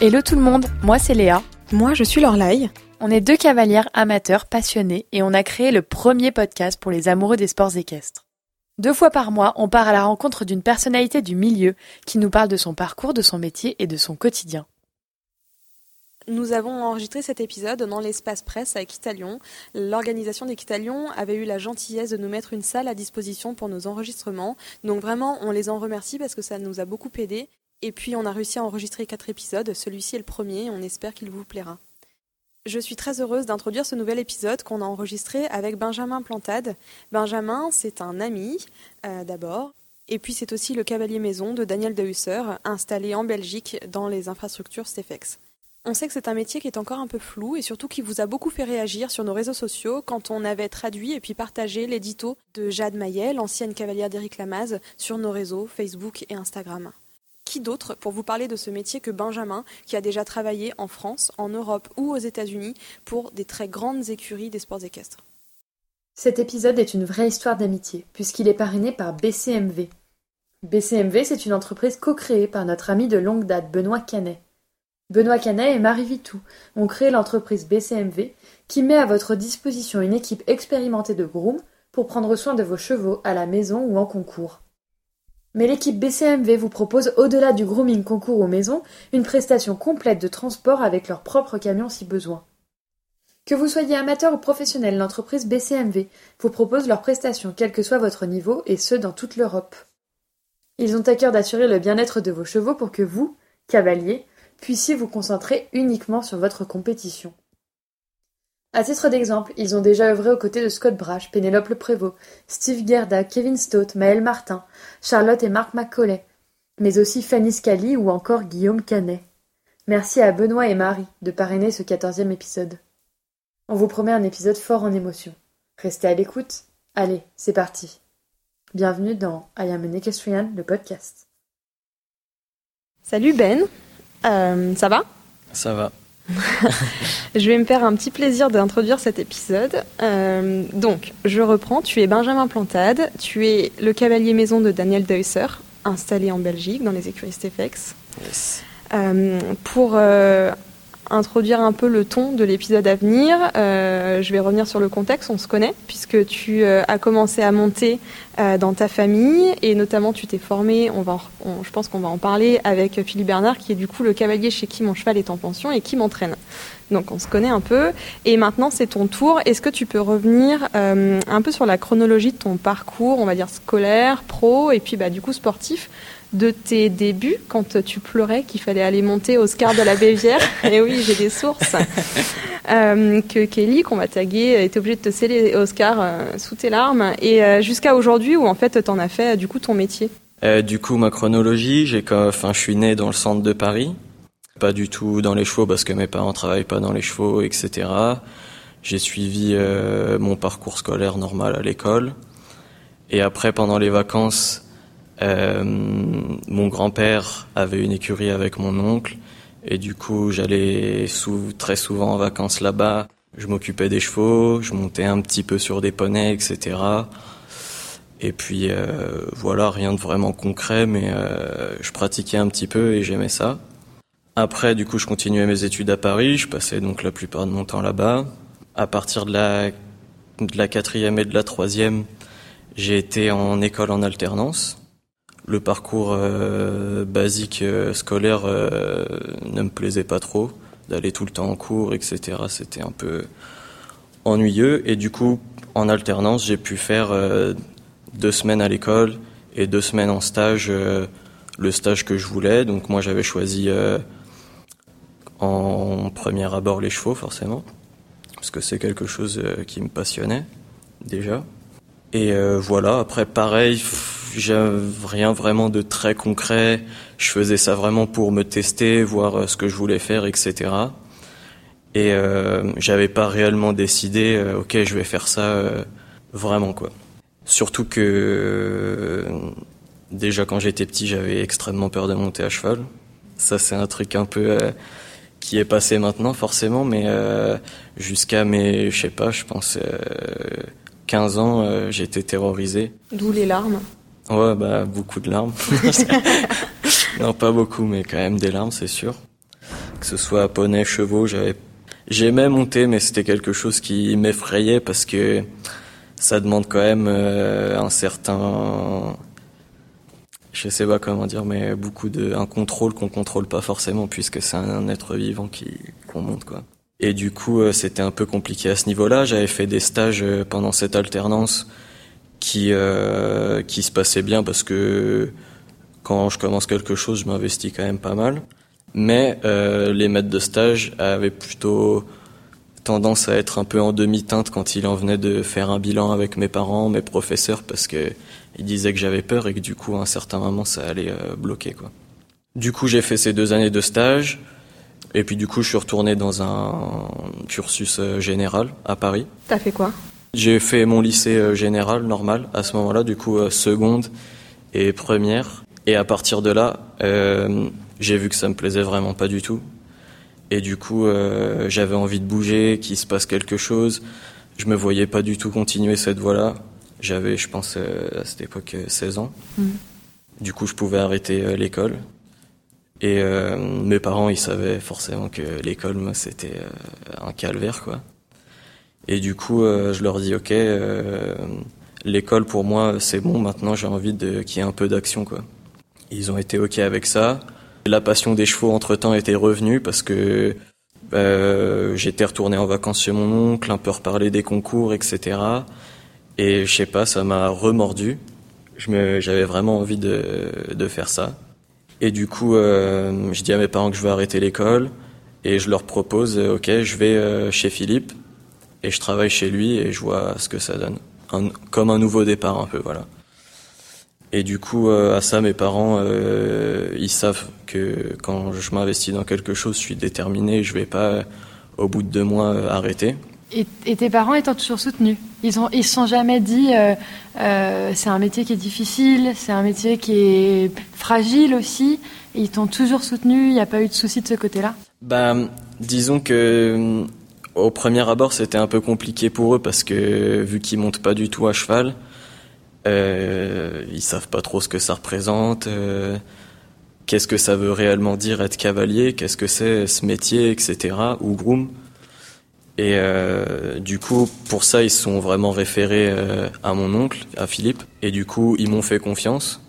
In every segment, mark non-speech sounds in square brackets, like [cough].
Hello tout le monde, moi c'est Léa. Moi je suis Lorlaï. On est deux cavalières amateurs passionnés et on a créé le premier podcast pour les amoureux des sports équestres. Deux fois par mois, on part à la rencontre d'une personnalité du milieu qui nous parle de son parcours, de son métier et de son quotidien. Nous avons enregistré cet épisode dans l'espace presse à Equitalion. L'organisation d'Equitalion avait eu la gentillesse de nous mettre une salle à disposition pour nos enregistrements. Donc vraiment, on les en remercie parce que ça nous a beaucoup aidé. Et puis on a réussi à enregistrer quatre épisodes. Celui-ci est le premier. On espère qu'il vous plaira. Je suis très heureuse d'introduire ce nouvel épisode qu'on a enregistré avec Benjamin Plantade. Benjamin, c'est un ami euh, d'abord. Et puis c'est aussi le cavalier maison de Daniel Dehusser, installé en Belgique dans les infrastructures Stefex. On sait que c'est un métier qui est encore un peu flou et surtout qui vous a beaucoup fait réagir sur nos réseaux sociaux quand on avait traduit et puis partagé l'édito de Jade Mayel, ancienne cavalière d'Éric Lamaze, sur nos réseaux Facebook et Instagram. Qui d'autre pour vous parler de ce métier que Benjamin, qui a déjà travaillé en France, en Europe ou aux États-Unis pour des très grandes écuries des sports équestres? Cet épisode est une vraie histoire d'amitié, puisqu'il est parrainé par BCMV. BCMV, c'est une entreprise co-créée par notre ami de longue date, Benoît Canet. Benoît Canet et Marie Vitou ont créé l'entreprise BCMV qui met à votre disposition une équipe expérimentée de grooms pour prendre soin de vos chevaux à la maison ou en concours. Mais l'équipe BCMV vous propose, au-delà du grooming concours aux maisons, une prestation complète de transport avec leur propre camion si besoin. Que vous soyez amateur ou professionnel, l'entreprise BCMV vous propose leurs prestations quel que soit votre niveau et ce dans toute l'Europe. Ils ont à cœur d'assurer le bien-être de vos chevaux pour que vous, cavaliers, puissiez vous concentrer uniquement sur votre compétition. À titre d'exemple, ils ont déjà œuvré aux côtés de Scott Brash, Pénélope Le Prévost, Steve Gerda, Kevin Stott, Maël Martin, Charlotte et Marc McCauley, mais aussi Fanny Scali ou encore Guillaume Canet. Merci à Benoît et Marie de parrainer ce quatorzième épisode. On vous promet un épisode fort en émotion. Restez à l'écoute. Allez, c'est parti. Bienvenue dans I Am an Equestrian, le podcast. Salut Ben, euh, ça va? Ça va. [laughs] je vais me faire un petit plaisir d'introduire cet épisode. Euh, donc, je reprends. Tu es Benjamin Plantade. Tu es le cavalier maison de Daniel Deusser, installé en Belgique dans les écuries Stefex. Yes. Euh, pour euh, introduire un peu le ton de l'épisode à venir, euh, je vais revenir sur le contexte. On se connaît puisque tu euh, as commencé à monter euh, dans ta famille et notamment tu t'es formé. On va, je pense qu'on va en parler avec Philippe Bernard, qui est du coup le cavalier chez qui mon cheval est en pension et qui m'entraîne. Donc on se connaît un peu. Et maintenant c'est ton tour. Est-ce que tu peux revenir un peu sur la chronologie de ton parcours, on va dire scolaire, pro et puis bah, du coup sportif de tes débuts quand tu pleurais qu'il fallait aller monter Oscar de la Bévière. [laughs] Et oui, j'ai des sources. Euh, que Kelly, qu'on va taguer, était obligée de te sceller Oscar euh, sous tes larmes. Et euh, jusqu'à aujourd'hui où en fait t'en as fait du coup ton métier. Euh, du coup, ma chronologie, j'ai enfin, je suis né dans le centre de Paris, pas du tout dans les chevaux parce que mes parents travaillent pas dans les chevaux, etc. J'ai suivi euh, mon parcours scolaire normal à l'école, et après, pendant les vacances, euh, mon grand-père avait une écurie avec mon oncle, et du coup, j'allais très souvent en vacances là-bas. Je m'occupais des chevaux, je montais un petit peu sur des poneys, etc. Et puis euh, voilà, rien de vraiment concret, mais euh, je pratiquais un petit peu et j'aimais ça. Après, du coup, je continuais mes études à Paris. Je passais donc la plupart de mon temps là-bas. À partir de la, de la quatrième et de la troisième, j'ai été en école en alternance. Le parcours euh, basique euh, scolaire euh, ne me plaisait pas trop. D'aller tout le temps en cours, etc. C'était un peu ennuyeux. Et du coup, en alternance, j'ai pu faire deux semaines à l'école et deux semaines en stage, le stage que je voulais. Donc moi j'avais choisi en premier abord les chevaux forcément, parce que c'est quelque chose qui me passionnait déjà. Et voilà, après pareil, rien vraiment de très concret. Je faisais ça vraiment pour me tester, voir euh, ce que je voulais faire, etc. Et euh, j'avais pas réellement décidé, euh, ok, je vais faire ça euh, vraiment quoi. Surtout que déjà quand j'étais petit, j'avais extrêmement peur de monter à cheval. Ça, c'est un truc un peu qui est passé maintenant forcément, mais jusqu'à mes, je sais pas, je pense euh, 15 ans, j'étais terrorisé. D'où les larmes. Ouais, bah beaucoup de larmes. [laughs] non, pas beaucoup, mais quand même des larmes, c'est sûr. que ce soit poney, chevaux, j'avais j'aimais monter, mais c'était quelque chose qui m'effrayait parce que ça demande quand même euh, un certain je sais pas comment dire, mais beaucoup de un contrôle qu'on contrôle pas forcément puisque c'est un être vivant qui qu'on monte quoi. Et du coup, euh, c'était un peu compliqué à ce niveau-là. J'avais fait des stages euh, pendant cette alternance qui euh, qui se passaient bien parce que quand je commence quelque chose, je m'investis quand même pas mal. Mais euh, les maîtres de stage avaient plutôt tendance à être un peu en demi-teinte quand il en venait de faire un bilan avec mes parents, mes professeurs, parce que ils disaient que j'avais peur et que du coup, à un certain moment, ça allait euh, bloquer. Du coup, j'ai fait ces deux années de stage. Et puis, du coup, je suis retourné dans un cursus général à Paris. T'as fait quoi? J'ai fait mon lycée euh, général, normal, à ce moment-là, du coup, euh, seconde et première. Et à partir de là, euh, j'ai vu que ça me plaisait vraiment pas du tout. Et du coup, euh, j'avais envie de bouger, qu'il se passe quelque chose. Je me voyais pas du tout continuer cette voie-là. J'avais, je pense, euh, à cette époque, euh, 16 ans. Mhm. Du coup, je pouvais arrêter l'école. Et mes parents, ils savaient forcément que l'école, moi, c'était un calvaire, quoi. Et du coup, euh, je leur dis, ok, euh, l'école pour moi, c'est bon. Maintenant, j'ai envie de qu'il y ait un peu d'action, quoi. Ils ont été ok avec ça. La passion des chevaux, entre temps, était revenue parce que euh, j'étais retourné en vacances chez mon oncle, un peu reparler des concours, etc. Et je sais pas, ça m'a remordu. J'avais vraiment envie de, de faire ça. Et du coup, euh, je dis à mes parents que je veux arrêter l'école et je leur propose, euh, ok, je vais chez Philippe et je travaille chez lui et je vois ce que ça donne. Un- comme un nouveau départ un peu, voilà. Et du coup, euh, à ça, mes parents, euh, ils savent que quand je m'investis dans quelque chose, je suis déterminé, je vais pas, euh, au bout de deux mois, arrêter. Et, et tes parents étant toujours soutenus Ils ont, ils se sont jamais dit euh, c'est un métier qui est difficile, c'est un métier qui est fragile aussi. Et ils t'ont toujours soutenu, il n'y a pas eu de souci de ce côté-là? Bah, disons que au premier abord, c'était un peu compliqué pour eux parce que vu qu'ils montent pas du tout à cheval, euh, ils savent pas trop ce que ça représente, euh, qu'est-ce que ça veut réellement dire être cavalier, qu'est-ce que c'est ce métier, etc. ou groom. Et euh, du coup, pour ça, ils se sont vraiment référés euh, à mon oncle, à Philippe. Et du coup, ils m'ont fait confiance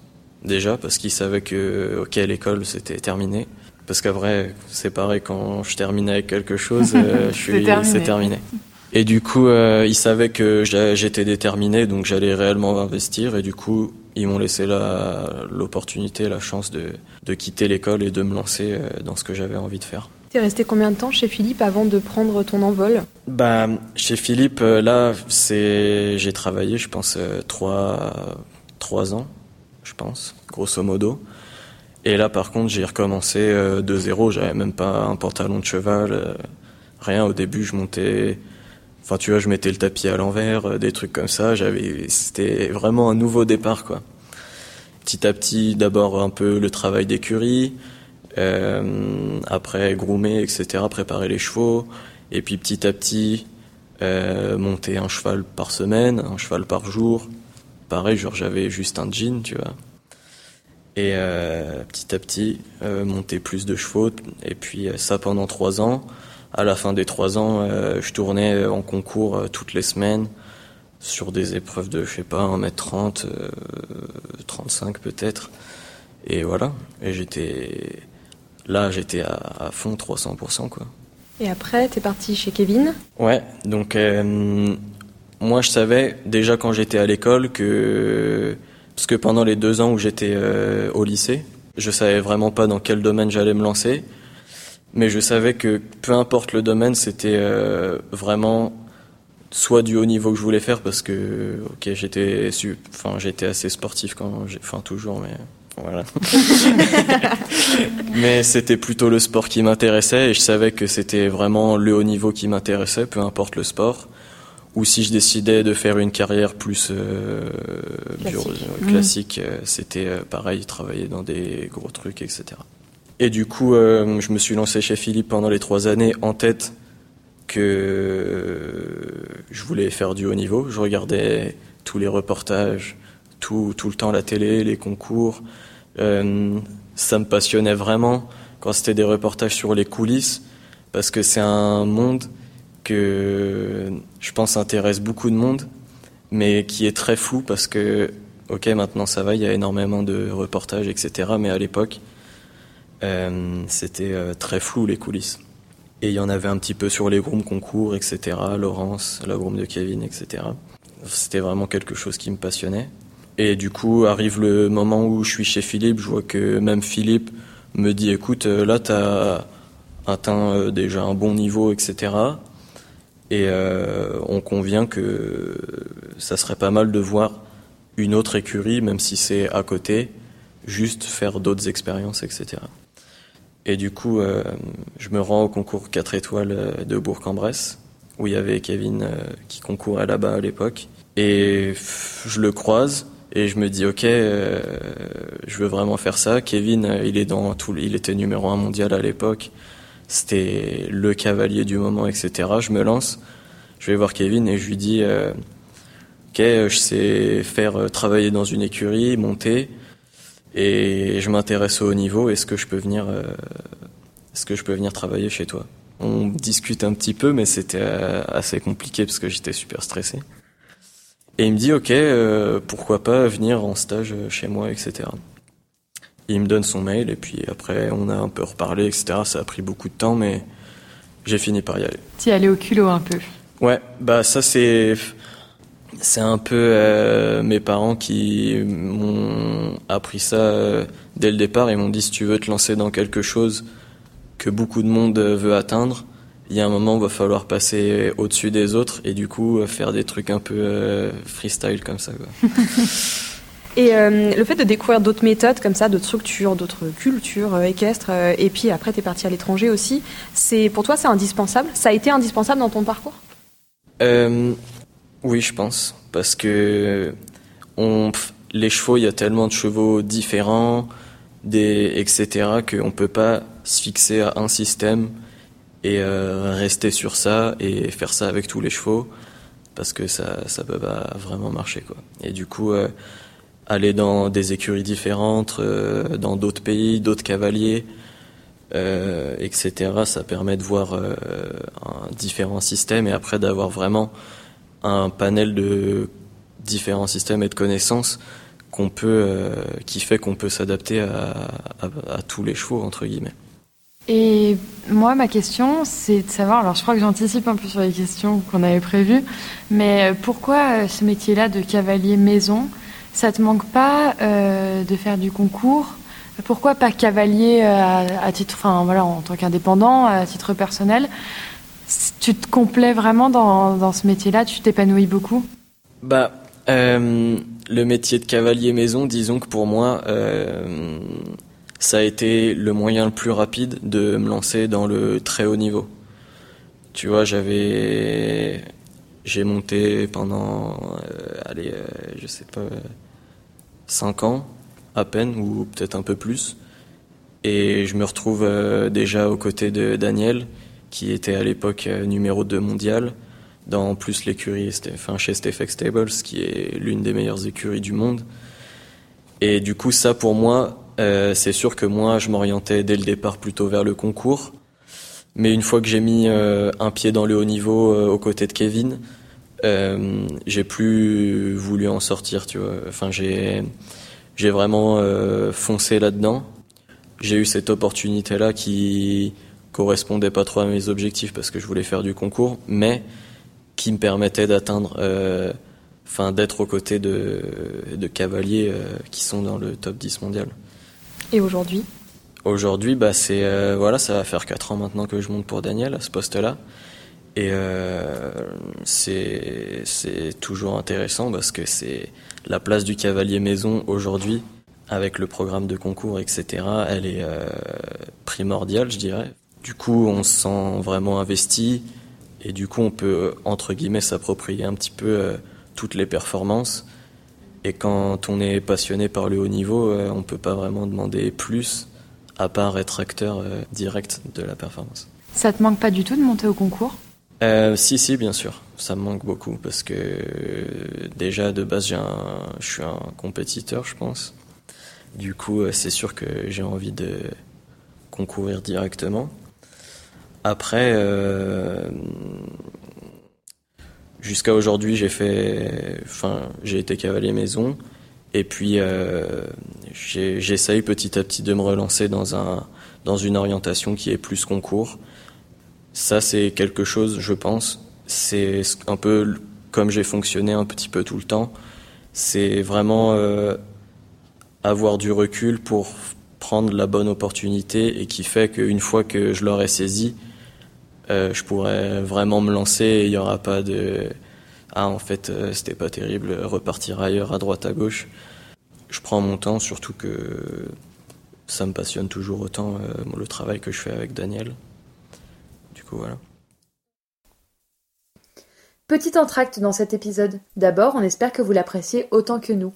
déjà parce qu'ils savaient que ok, l'école c'était terminé. Parce qu'après, c'est pareil, quand je termine avec quelque chose, euh, [laughs] je suis, C'est terminé. Et du coup, euh, ils savaient que j'étais déterminé, donc j'allais réellement investir. Et du coup, ils m'ont laissé la- l'opportunité, la chance de, de quitter l'école et de me lancer euh, dans ce que j'avais envie de faire. T'es resté combien de temps chez Philippe avant de prendre ton envol? Bah, chez Philippe, là, c'est, j'ai travaillé, je pense, trois, trois ans, je pense, grosso modo. Et là, par contre, j'ai recommencé euh, de zéro. J'avais même pas un pantalon de cheval, euh, rien. Au début, je montais, enfin, tu vois, je mettais le tapis à l'envers, euh, des trucs comme ça. J'avais, c'était vraiment un nouveau départ, quoi. Petit à petit, d'abord un peu le travail d'écurie, euh, après groomer, etc., préparer les chevaux, et puis petit à petit euh, monter un cheval par semaine, un cheval par jour. Pareil, genre j'avais juste un jean, tu vois. Et euh, petit à petit, euh, monter plus de chevaux, et puis euh, ça pendant trois ans. À la fin des trois ans, euh, je tournais en concours toutes les semaines sur des épreuves de, je sais pas, 1m30, euh, 35 peut-être. Et voilà. Et j'étais là, j'étais à, à fond 300%, quoi. Et après, t'es parti chez Kevin? Ouais, donc moi je savais déjà quand j'étais à l'école que parce que pendant les deux ans où j'étais euh, au lycée, je savais vraiment pas dans quel domaine j'allais me lancer, mais je savais que peu importe le domaine, c'était euh, vraiment soit du haut niveau que je voulais faire parce que ok j'étais enfin j'étais assez sportif quand j'ai enfin toujours mais voilà. [laughs] Mais c'était plutôt le sport qui m'intéressait et je savais que c'était vraiment le haut niveau qui m'intéressait peu importe le sport ou si je décidais de faire une carrière plus euh, Classique. euh, euh, c'était euh, pareil travailler dans des gros trucs etc et du coup euh, je me suis lancé chez Philippe pendant les trois années en tête que je voulais faire du haut niveau. Je regardais tous les reportages, tout, tout le temps la télé, les concours. Euh, ça me passionnait vraiment, quand c'était des reportages sur les coulisses, parce que c'est un monde que je pense intéresse beaucoup de monde, mais qui est très flou parce que, ok, maintenant ça va, il y a énormément de reportages, etc. Mais à l'époque, euh, c'était euh, très flou les coulisses. Et il y en avait un petit peu sur les groupes concours, etc. Laurence, la groupe de Kevin, etc. C'était vraiment quelque chose qui me passionnait. Et du coup, arrive le moment où je suis chez Philippe, je vois que même Philippe me dit, écoute, euh, là, tu as atteint déjà un bon niveau, etc. Et euh, on convient que ça serait pas mal de voir une autre écurie, même si c'est à côté, juste faire d'autres expériences, etc. Et du coup, euh, je me rends au concours 4 étoiles euh, de Bourg-en-Bresse, où il y avait Kevin qui concourait là-bas à l'époque. Et je le croise et je me dis ok, je veux vraiment faire ça. Kevin, il est dans tout, il était numéro un mondial à l'époque. C'était le cavalier du moment, etc. Je me lance, je vais voir Kevin et je lui dis euh, Ok, je sais faire euh, travailler dans une écurie, monter, et je m'intéresse au haut niveau. Est-ce que je peux venir, euh, est-ce que je peux venir travailler chez toi? On discute un petit peu, mais c'était assez compliqué parce que j'étais super stressé. Et il me dit ok, pourquoi pas venir en stage chez moi, etc il me donne son mail et puis après on a un peu reparlé, etc. Ça a pris beaucoup de temps, mais j'ai fini par y aller. Tu y allais au culot un peu. Ouais, bah ça c'est c'est un peu euh, mes parents qui m'ont appris ça euh, dès le départ. Ils m'ont dit si tu veux te lancer dans quelque chose que beaucoup de monde veut atteindre, il y a un moment où il va falloir passer au-dessus des autres et du coup faire des trucs un peu euh, freestyle comme ça. Quoi. [laughs] Et euh, le fait de découvrir d'autres méthodes comme ça, d'autres structures, d'autres cultures euh, équestres, euh, et puis après tu es parti à l'étranger aussi, c'est pour toi c'est indispensable? Ça a été indispensable dans ton parcours? Oui, je pense. Parce que les chevaux, il y a tellement de chevaux différents, etc., qu'on ne peut pas se fixer à un système et rester sur ça et faire ça avec tous les chevaux parce que ça ça peut pas vraiment marcher quoi. Et du coup aller dans des écuries différentes, euh, dans d'autres pays, d'autres cavaliers, euh, etc. Ça permet de voir euh, un différent système et après d'avoir vraiment un panel de différents systèmes et de connaissances qu'on peut, qui fait qu'on peut s'adapter à, à, tous les chevaux entre guillemets. Et moi, ma question, c'est de savoir, alors je crois que j'anticipe un peu sur les questions qu'on avait prévues, mais pourquoi ce métier-là de cavalier maison ça te manque pas euh, de faire du concours? Pourquoi pas cavalier euh, à, titre, enfin voilà, en tant qu'indépendant, à titre personnel? Tu te complais vraiment dans, dans ce métier-là Tu t'épanouis beaucoup? Bah, euh, le métier de cavalier maison, disons que pour moi, ça a été le moyen le plus rapide de me lancer dans le très haut niveau. Tu vois, j'avais j'ai monté pendant, allez, je sais pas, 5 ans à peine, ou peut-être un peu plus. Et je me retrouve euh, déjà aux côtés de Daniel, qui était à l'époque euh, numéro 2 mondial, dans plus l'écurie enfin, chez Stefex Stables, qui est l'une des meilleures écuries du monde. Et du coup, ça pour moi, euh, c'est sûr que moi, je m'orientais dès le départ plutôt vers le concours. Mais une fois que j'ai mis un pied dans le haut niveau aux côtés de Kevin, euh, j'ai plus voulu en sortir, tu vois. Enfin, j'ai j'ai vraiment euh, foncé là-dedans. J'ai eu cette opportunité-là qui correspondait pas trop à mes objectifs parce que je voulais faire du concours, mais qui me permettait d'atteindre, euh, enfin, d'être aux côtés de, de cavaliers qui sont dans le top 10 mondial. Et aujourd'hui? Aujourd'hui, bah, c'est voilà, ça va faire 4 ans maintenant que je monte pour Daniel à ce poste-là. Et euh, c'est toujours intéressant parce que c'est la place du cavalier maison aujourd'hui, avec le programme de concours, etc., elle est euh, primordiale, je dirais. Du coup, on se sent vraiment investi et du coup, on peut, entre guillemets, s'approprier un petit peu euh, toutes les performances. Et quand on est passionné par le haut niveau, euh, on peut pas vraiment demander plus, à part être acteur euh, direct de la performance. Ça te manque pas du tout de monter au concours? Euh, si, si, bien sûr. Ça me manque beaucoup parce que déjà de base, un, je suis un compétiteur, je pense. Du coup, euh, c'est sûr que j'ai envie de concourir directement. Après, jusqu'à aujourd'hui, j'ai fait, enfin, j'ai été cavalier maison, et puis j'essaye petit à petit de me relancer dans un dans une orientation qui est plus concours. Ça, c'est quelque chose, je pense, c'est un peu comme j'ai fonctionné un petit peu tout le temps. C'est vraiment euh, avoir du recul pour prendre la bonne opportunité et qui fait qu'une fois que je l'aurai saisi, euh, je pourrais vraiment me lancer et il n'y aura pas de ah en fait euh, c'était pas terrible repartir ailleurs à droite à gauche. Je prends mon temps surtout que ça me passionne toujours autant le travail que je fais avec Daniel. Du coup voilà. Petit entracte dans cet épisode. D'abord, on espère que vous l'appréciez autant que nous.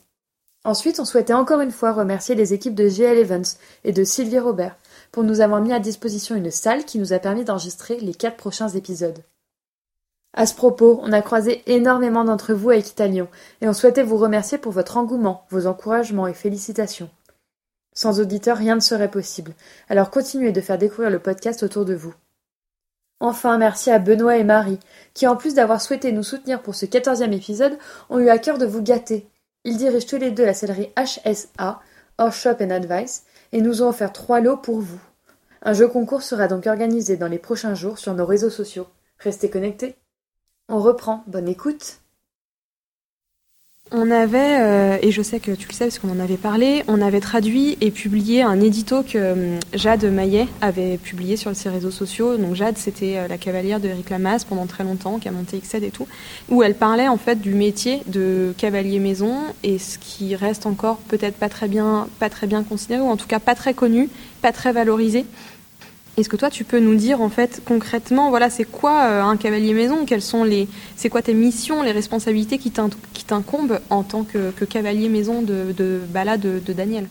Ensuite, on souhaitait encore une fois remercier les équipes de GL Evans et de Sylvie Robert pour nous avoir mis à disposition une salle qui nous a permis d'enregistrer les quatre prochains épisodes. À ce propos, on a croisé énormément d'entre vous à Equitalion et on souhaitait vous remercier pour votre engouement, vos encouragements et félicitations. Sans auditeurs, rien ne serait possible, alors continuez de faire découvrir le podcast autour de vous. Enfin, merci à Benoît et Marie, qui en plus d'avoir souhaité nous soutenir pour ce quatorzième épisode, ont eu à cœur de vous gâter. Ils dirigent tous les deux la sellerie HSA, Horse Shop and Advice, et nous ont offert trois lots pour vous. Un jeu concours sera donc organisé dans les prochains jours sur nos réseaux sociaux. Restez connectés. On reprend. Bonne écoute. On avait, euh, et je sais que tu le sais parce qu'on en avait parlé, on avait traduit et publié un édito que euh, Jade Maillet avait publié sur ses réseaux sociaux. Donc Jade, c'était euh, la cavalière de Eric Lamasse pendant très longtemps, qui a monté XED et tout, où elle parlait en fait du métier de cavalier maison et ce qui reste encore peut-être pas très bien, pas très bien considéré ou en tout cas pas très connu, pas très valorisé. Est-ce que toi, tu peux nous dire en fait concrètement, voilà, c'est quoi euh, un cavalier maison? Quelles sont les, c'est quoi tes missions, les responsabilités qui t'incombent en tant que, cavalier maison de, de de, Daniel?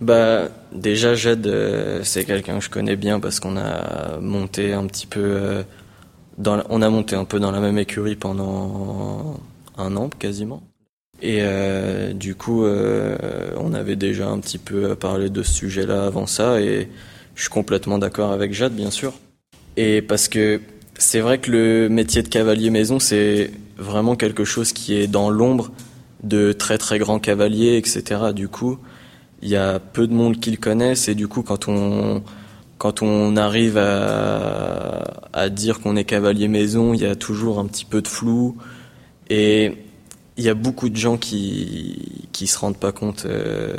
Bah déjà, Jade, euh, c'est quelqu'un que je connais bien parce qu'on a monté un petit peu, euh, dans, on a monté un peu dans la même écurie pendant un an quasiment. Et du coup, on avait déjà un petit peu parlé de ce sujet-là avant ça et je suis complètement d'accord avec Jade, bien sûr. Et parce que c'est vrai que le métier de cavalier maison, c'est vraiment quelque chose qui est dans l'ombre de très très grands cavaliers, etc. Du coup, il y a peu de monde qui le connaissent et du coup, quand on quand on arrive à, à dire qu'on est cavalier maison, il y a toujours un petit peu de flou et il y a beaucoup de gens qui qui se rendent pas compte euh,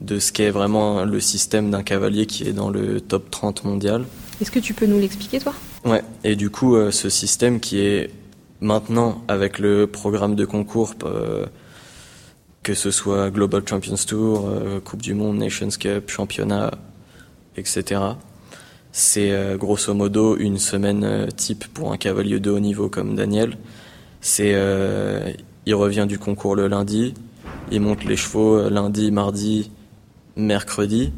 de ce qu'est vraiment le système d'un cavalier qui est dans le top 30 mondial. Est-ce que tu peux nous l'expliquer, toi? Ouais, et du coup, euh, ce système qui est maintenant avec le programme de concours, euh, que ce soit Global Champions Tour, euh, Coupe du Monde, Nations Cup, Championnat, etc. C'est grosso modo une semaine type pour un cavalier de haut niveau comme Daniel. C'est, il revient du concours le lundi, il monte les chevaux lundi, mardi, mercredi,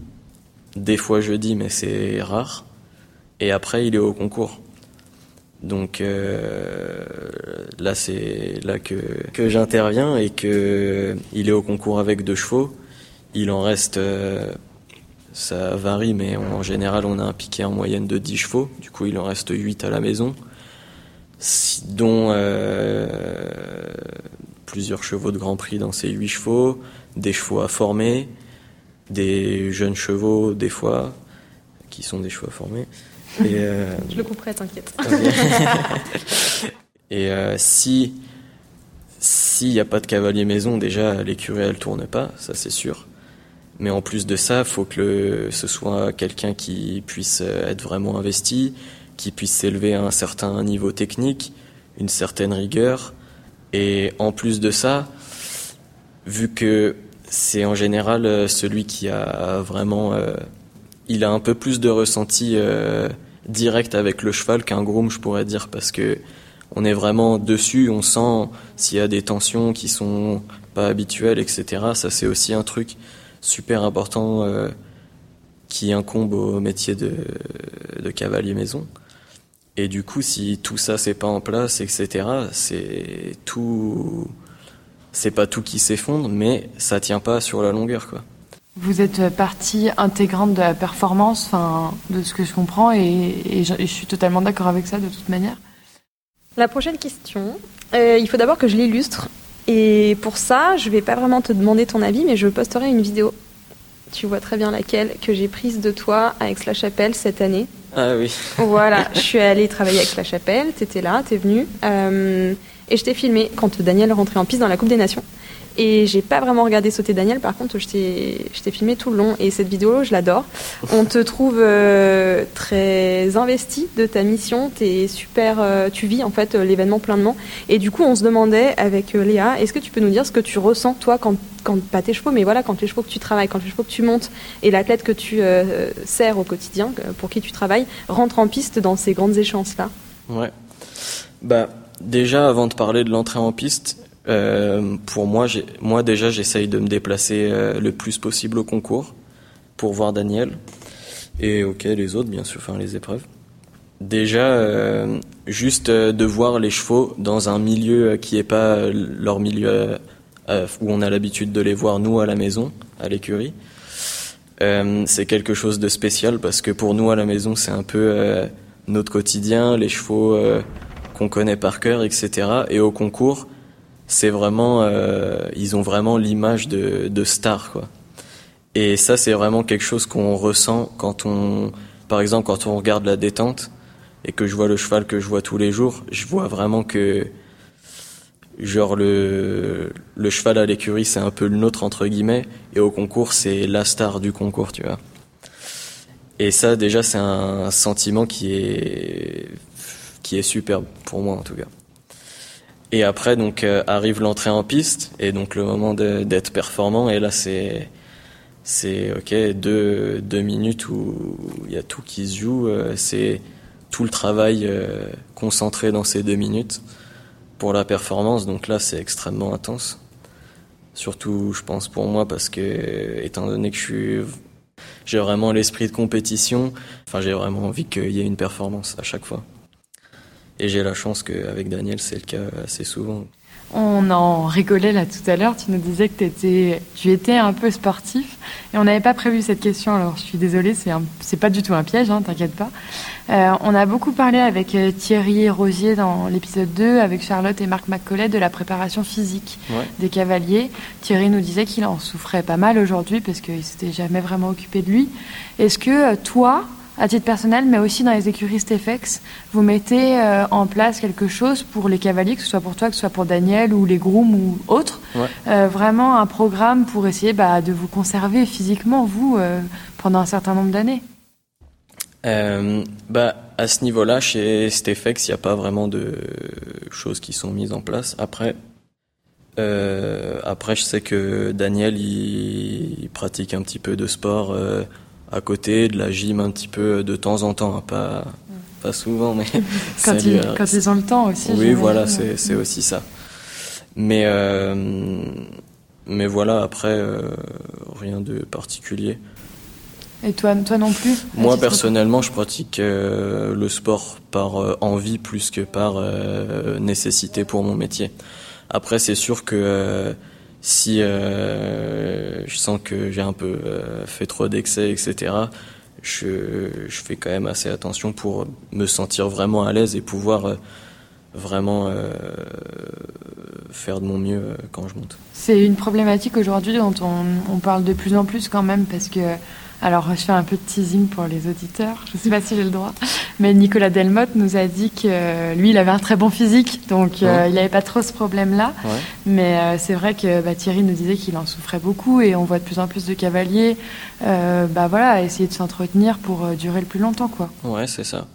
des fois jeudi, mais c'est rare. Et après, il est au concours. Donc euh, là, c'est là que, j'interviens et que il est au concours avec deux chevaux. Il en reste, euh, ça varie, mais en général, on a un piquet en moyenne de 10 chevaux. Du coup, il en reste 8 à la maison, dont euh, plusieurs chevaux de Grand Prix dans ces 8 chevaux, des chevaux à former, des jeunes chevaux, des fois, qui sont des chevaux formés. Et, [laughs] euh, Je le couperai, t'inquiète. [laughs] et euh, si s'il n'y a pas de cavalier maison, déjà l'écurie elle tourne pas, ça c'est sûr. Mais en plus de ça, faut que ce soit quelqu'un qui puisse être vraiment investi, qui puisse s'élever à un certain niveau technique, une certaine rigueur. Et en plus de ça, vu que c'est en général euh, celui qui a vraiment, euh, il a un peu plus de ressenti euh, direct avec le cheval qu'un groom, je pourrais dire, parce que on est vraiment dessus, on sent s'il y a des tensions qui sont pas habituelles, etc. Ça, c'est aussi un truc super important qui incombe au métier de, de cavalier maison. Et du coup, si tout ça c'est pas en place, etc., c'est tout c'est pas tout qui s'effondre, mais ça tient pas sur la longueur, quoi. Vous êtes partie intégrante de la performance, enfin, de ce que je comprends, et, je, suis totalement d'accord avec ça de toute manière. La prochaine question, euh, il faut d'abord que je l'illustre. Et pour ça, je ne vais pas vraiment te demander ton avis, mais je posterai une vidéo. Tu vois très bien laquelle que j'ai prise de toi à Aix-la-Chapelle cette année. Ah oui. voilà, [laughs] je suis allée travailler à Aix-la-Chapelle, étais là, tu es venue. Euh, et je t'ai filmé quand Daniel rentrait en piste dans la Coupe des Nations. Et j'ai pas vraiment regardé sauter Daniel, par contre, je t'ai filmé tout le long. Et cette vidéo, je l'adore. On te trouve euh, très investi de ta mission. Es super, euh, tu vis en fait l'événement pleinement. Et du coup, on se demandait avec euh, Léa, est-ce que tu peux nous dire ce que tu ressens, toi, quand, quand pas tes chevaux, mais voilà, quand les chevaux que tu travailles, quand les chevaux que tu montes et l'athlète que tu sers au quotidien, pour qui tu travailles, rentre en piste dans ces grandes échéances-là? Ouais. Bah, déjà, avant de parler de l'entrée en piste, euh, pour moi, moi déjà, j'essaye de me déplacer euh, le plus possible au concours pour voir Daniel et ok les autres, bien sûr, enfin les épreuves. Déjà, euh, juste de voir les chevaux dans un milieu qui n'est pas leur milieu où on a l'habitude de les voir nous à la maison, à l'écurie. c'est quelque chose de spécial parce que pour nous à la maison c'est un peu notre quotidien, les chevaux qu'on connaît par cœur, etc. Et au concours, c'est vraiment, euh, ils ont vraiment l'image de, star, quoi. Et ça, c'est vraiment quelque chose qu'on ressent quand on, par exemple, quand on regarde la détente et que je vois le cheval que je vois tous les jours, je vois vraiment que, genre le, le cheval à l'écurie, c'est un peu le nôtre entre guillemets, et au concours, c'est la star du concours, tu vois. Et ça, déjà, c'est un sentiment qui est, qui est superbe pour moi en tout cas. Et après, donc, euh, arrive l'entrée en piste et donc le moment d'être performant. Et là, c'est, c'est ok, deux, deux minutes où il y a tout qui se joue. Euh, c'est tout le travail euh, concentré dans ces deux minutes pour la performance. Donc là, c'est extrêmement intense. Surtout, je pense pour moi, parce que étant donné que je suis, j'ai vraiment l'esprit de compétition. Enfin, j'ai vraiment envie qu'il y ait une performance à chaque fois. Et j'ai la chance qu'avec Daniel, c'est le cas assez souvent. On en rigolait là tout à l'heure, tu nous disais que étais, tu étais un peu sportif et on n'avait pas prévu cette question, alors je suis désolée, c'est, pas du tout un piège, hein, t'inquiète pas. Euh, on a beaucoup parlé avec euh, Thierry Rosier dans l'épisode 2, avec Charlotte et Marc McCollet de la préparation physique des cavaliers. Thierry nous disait qu'il en souffrait pas mal aujourd'hui parce qu'il s'était jamais vraiment occupé de lui. Est-ce que euh, toi, à titre personnel, mais aussi dans les écuries Stefex, vous mettez euh, en place quelque chose pour les cavaliers, que ce soit pour toi, que ce soit pour Daniel ou les grooms ou autres, euh, vraiment un programme pour essayer bah, de vous conserver physiquement, vous, euh, pendant un certain nombre d'années. Bah, À ce niveau-là, chez Stefex, il n'y a pas vraiment de choses qui sont mises en place. Après, après je sais que Daniel, il, il, pratique un petit peu de sport à côté, de la gym un petit peu de temps en temps, hein, pas, pas souvent, mais [laughs] quand, ils, quand ils ont le temps aussi. Oui, voilà, c'est aussi ça. Mais, euh, mais voilà, après, euh, rien de particulier. Et toi, toi non plus Moi, personnellement, je pratique euh, le sport par envie plus que par nécessité pour mon métier. Après, c'est sûr que si euh, je sens que j'ai un peu euh, fait trop d'excès, etc., je, je, fais quand même assez attention pour me sentir vraiment à l'aise et pouvoir euh, vraiment euh, faire de mon mieux quand je monte. C'est une problématique aujourd'hui dont on, on, parle de plus en plus quand même parce que alors, je fais un peu de teasing pour les auditeurs. Je ne sais pas si j'ai le droit. Mais Nicolas Delmotte nous a dit que lui, il avait un très bon physique. Donc, euh, il n'avait pas trop ce problème-là. Mais euh, c'est vrai que bah, Thierry nous disait qu'il en souffrait beaucoup. Et on voit de plus en plus de cavaliers euh, bah, voilà, essayer de s'entretenir pour durer le plus longtemps. Quoi. Ouais, c'est ça.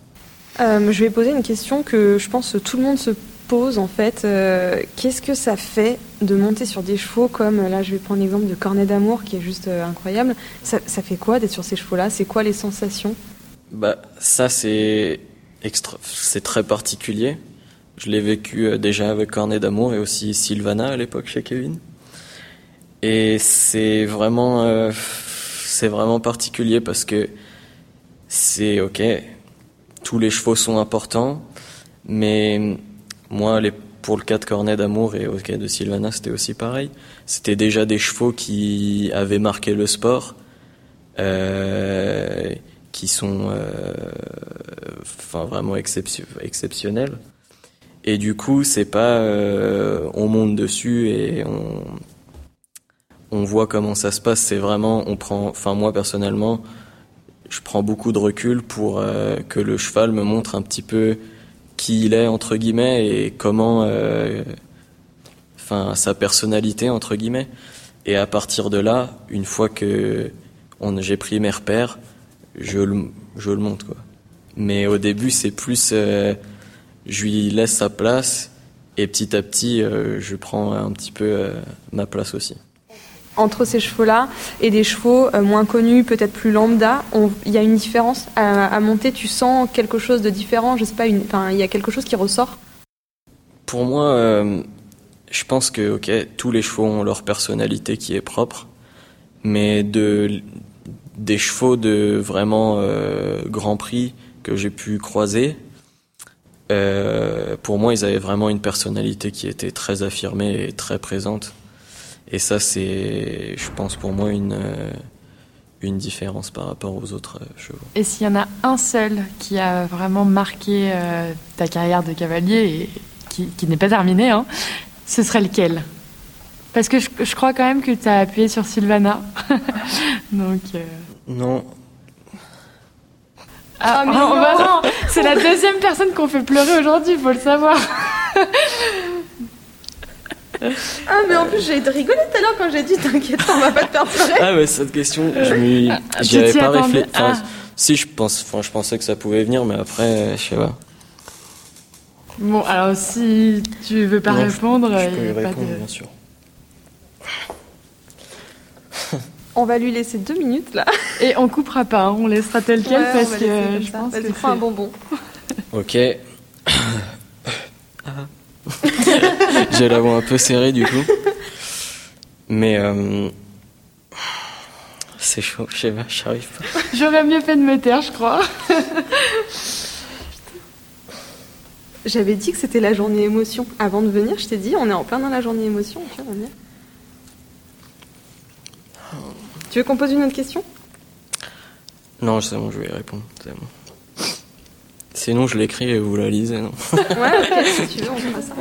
je vais poser une question que je pense que tout le monde se pose en fait. Euh, qu'est-ce que ça fait de monter sur des chevaux comme là je vais prendre l'exemple de Cornet d'amour qui est juste euh, incroyable. Ça, fait quoi d'être sur ces chevaux-là? C'est quoi les sensations? Bah ça c'est extra... c'est très particulier. Je l'ai vécu euh, déjà avec Cornet d'amour et aussi Sylvana à l'époque chez Kevin. Et c'est vraiment c'est vraiment particulier parce que c'est ok, tous les chevaux sont importants, mais moi, les, pour le cas de Cornet d'Amour et au cas de Sylvana, c'était aussi pareil. C'était déjà des chevaux qui avaient marqué le sport, euh, qui sont euh, enfin vraiment exceptionnels. Et du coup, c'est pas euh, on monte dessus et on on voit comment ça se passe. C'est vraiment on prend. Enfin moi personnellement, je prends beaucoup de recul pour euh, que le cheval me montre un petit peu qui il est entre guillemets et comment, euh, enfin sa personnalité entre guillemets. Et à partir de là, une fois que j'ai pris mes repères, je le, je le monte quoi. Mais au début, c'est plus, euh, je lui laisse sa place et petit à petit, je prends un petit peu ma place aussi entre ces chevaux-là et des chevaux euh, moins connus, peut-être plus lambda, il y a une différence à, monter Tu sens quelque chose de différent Je sais pas, il y a quelque chose qui ressort Pour moi, euh, je pense que tous les chevaux ont leur personnalité qui est propre, mais de des chevaux de vraiment euh, Grand Prix que j'ai pu croiser, pour moi, ils avaient vraiment une personnalité qui était très affirmée et très présente. Et ça, c'est, je pense, pour moi, une, euh, une différence par rapport aux autres euh, chevaux. Et s'il y en a un seul qui a vraiment marqué euh, ta carrière de cavalier et qui, qui n'est pas terminé, hein, ce serait lequel? Parce que je, je, crois quand même que tu as appuyé sur Sylvana. [laughs] Donc. Non. Ah, mais non. C'est la deuxième personne qu'on fait pleurer aujourd'hui, il faut le savoir. [laughs] Ah, mais en plus, j'ai rigolé tout à l'heure quand j'ai dit T'inquiète, on va pas te faire pleurer. Ah, mais cette question, je m'y. J'y avais pas réfléchi. Ah. Si, je, pense, enfin, je pensais que ça pouvait venir, mais après, je sais pas. Bon, alors si tu veux pas répondre. Je, peux y répondre, bien sûr. On va lui laisser deux minutes là. Et on coupera pas, hein, on laissera tel quel parce que je pense que. prends un bonbon. Ok. [coughs] [coughs] J'ai la voix un peu serrée du coup. Mais euh, c'est chaud, je sais pas, j'arrive pas. J'aurais mieux fait de me taire, je crois. J'avais dit que c'était la journée émotion. Avant de venir, je t'ai dit, on est en plein dans la journée émotion. Tu veux qu'on pose une autre question? Non, c'est bon, je vais y répondre. C'est bon. Sinon, je l'écris et vous la lisez, non? Ouais, ok, si tu veux, on fera ça.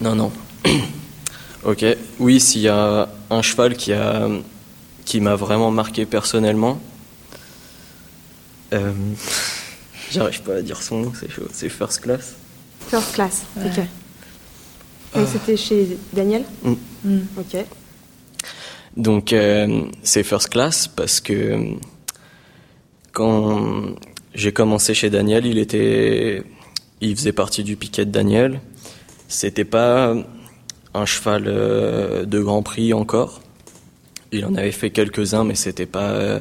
Non, non. [coughs] ok. Oui, s'il y a un cheval qui a qui m'a vraiment marqué personnellement, euh, [laughs] j'arrive pas à dire son nom, c'est chaud. C'est First Class. First Class, ok. Donc c'était chez Daniel mm. Mm. Ok. Donc euh, c'est First Class parce que quand j'ai commencé chez Daniel, il était, il faisait partie du piquet de Daniel. C'était pas un cheval euh, de Grand Prix encore. Il en avait fait quelques-uns, mais c'était pas, euh,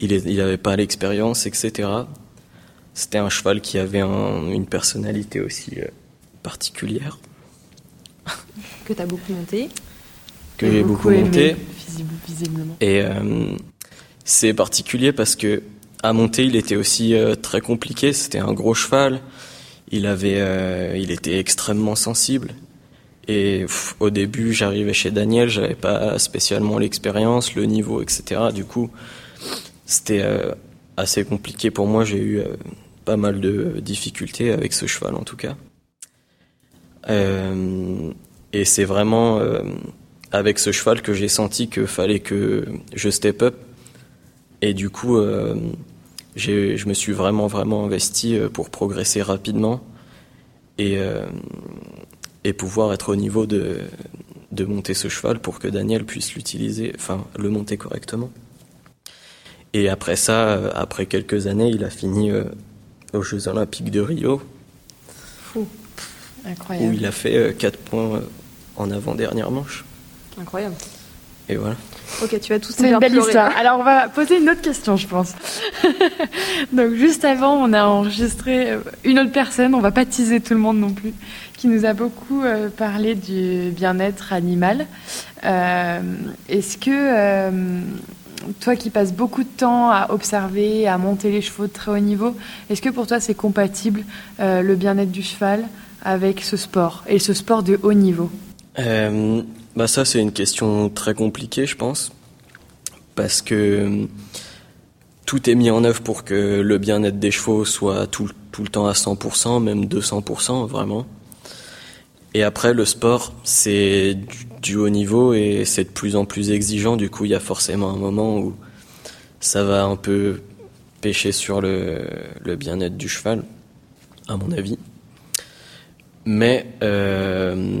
il, il avait pas l'expérience, etc. C'était un cheval qui avait une personnalité aussi euh, particulière. [laughs] Que tu as beaucoup monté. Que j'ai beaucoup, monté. visiblement. Et c'est particulier parce que à monter, il était aussi très compliqué. C'était un gros cheval. Il avait, euh, il était extrêmement sensible. Et au début, j'arrivais chez Daniel, j'avais pas spécialement l'expérience, le niveau, etc. Du coup, c'était euh, assez compliqué pour moi. J'ai eu euh, pas mal de difficultés avec ce cheval, en tout cas. et c'est vraiment avec ce cheval que j'ai senti qu'il fallait que je step up. Et du coup, je me suis vraiment, vraiment investi euh, pour progresser rapidement et, euh, et pouvoir être au niveau de, de monter ce cheval pour que Daniel puisse l'utiliser, enfin, le monter correctement. Et après ça, euh, après quelques années, il a fini aux Jeux Olympiques de Rio. Fou. Incroyable. Où il a fait 4 points en avant-dernière manche. Incroyable. Et voilà. Ok, tu vas tous C'est une belle histoire. [laughs] Alors, on va poser une autre question, je pense. [laughs] Donc, juste avant, on a enregistré euh, une autre personne, on va pas teaser tout le monde non plus, qui nous a beaucoup euh, parlé du bien-être animal. Euh, est-ce que, toi qui passes beaucoup de temps à observer, à monter les chevaux de très haut niveau, est-ce que pour toi c'est compatible le bien-être du cheval avec ce sport et ce sport de haut niveau? Euh, bah ça c'est une question très compliquée je pense parce que tout est mis en œuvre pour que le bien-être des chevaux soit tout, tout le temps à 100%, même 200% vraiment. Et après le sport c'est du, du haut niveau et c'est de plus en plus exigeant du coup il y a forcément un moment où ça va un peu pêcher sur le, le bien-être du cheval à mon avis. Mais, euh,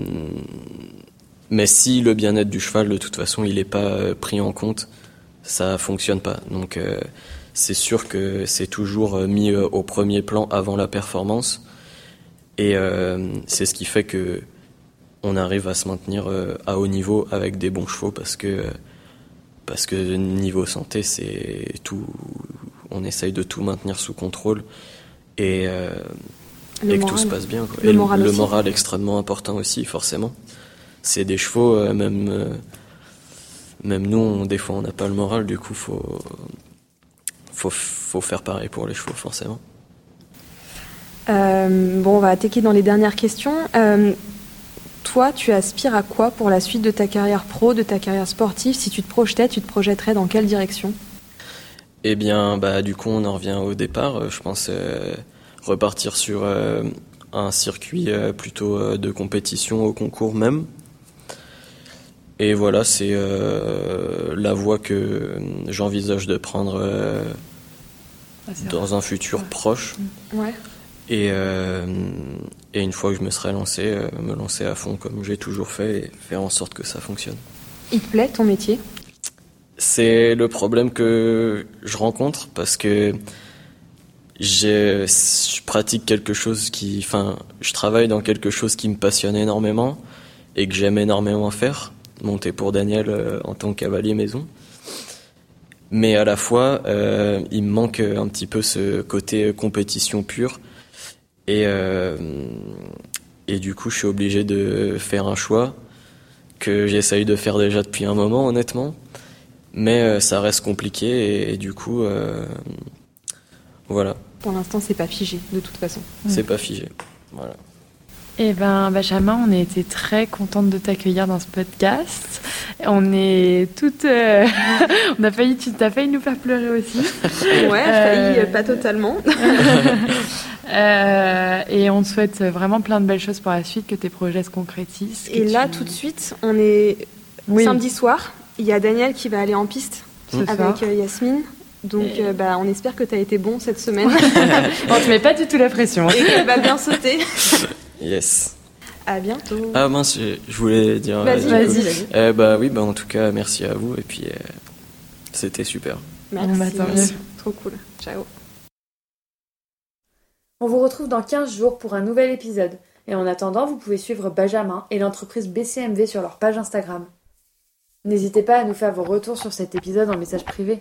mais si le bien-être du cheval, de toute façon, il n'est pas euh, pris en compte, ça fonctionne pas. Donc, euh, c'est sûr que c'est toujours euh, mis euh, au premier plan avant la performance. Et euh, c'est ce qui fait que on arrive à se maintenir à haut niveau avec des bons chevaux parce que parce que niveau santé, c'est tout. On essaye de tout maintenir sous contrôle et Le et que moral. tout se passe bien. Quoi. Le et moral le aussi. moral extrêmement important aussi, forcément. C'est des chevaux, euh, même, euh, même nous, on- des fois, on n'a pas le moral, du coup, faut, faut, faut faire pareil pour les chevaux, forcément. Euh, bon, on va attaquer dans les dernières questions. Toi, tu aspires à quoi pour la suite de ta carrière pro, de ta carrière sportive Si tu te projetais, tu te projetterais dans quelle direction? Eh bien, bah, du coup, on en revient au départ. Je pense repartir sur un circuit plutôt de compétition au concours même. Et voilà, c'est euh, la voie que j'envisage de prendre euh, dans un futur Ouais. proche. Ouais. Et, euh, et une fois que je me serai lancé, me lancer à fond comme j'ai toujours fait et faire en sorte que ça fonctionne. Il te plaît ton métier? C'est le problème que je rencontre parce que je pratique quelque chose qui, enfin, je travaille dans quelque chose qui me passionne énormément et que j'aime énormément faire, monter pour Daniel euh, en tant que cavalier maison. Mais à la fois, euh, il me manque un petit peu ce côté compétition pure et euh, et du coup, je suis obligé de faire un choix que j'essaye de faire déjà depuis un moment, honnêtement. Mais euh, ça reste compliqué et, et du coup, euh, voilà, Pour l'instant, c'est pas figé, de toute façon. c'est pas figé. Voilà. Eh ben, Benjamin, on a été très contente de t'accueillir dans ce podcast. On est toutes. euh, [laughs] on a failli, tu t'as failli nous faire pleurer aussi. Ouais, Euh, failli, euh, pas totalement. [laughs] Euh, et on te souhaite vraiment plein de belles choses pour la suite, que tes projets se concrétisent. Et là, tu- tout de suite, on est Oui. samedi soir. Il y a Daniel qui va aller en piste avec euh, Yasmine. Donc, Et- euh, bah, on espère que tu as été bon cette semaine on te met pas du tout la pression. et qu'elle va bien sauter. [laughs] Yes. À bientôt. Ah mince, je, je voulais dire. Vas-y, euh, du vas-y. coup, euh, bah oui, bah en tout cas, merci à vous et puis euh, c'était super. Bon, bah, Merci. Trop cool. Ciao. On vous retrouve dans 15 jours pour un nouvel épisode. Et en attendant, vous pouvez suivre Benjamin et l'entreprise BCMV sur leur page Instagram. N'hésitez pas à nous faire vos retours sur cet épisode en message privé.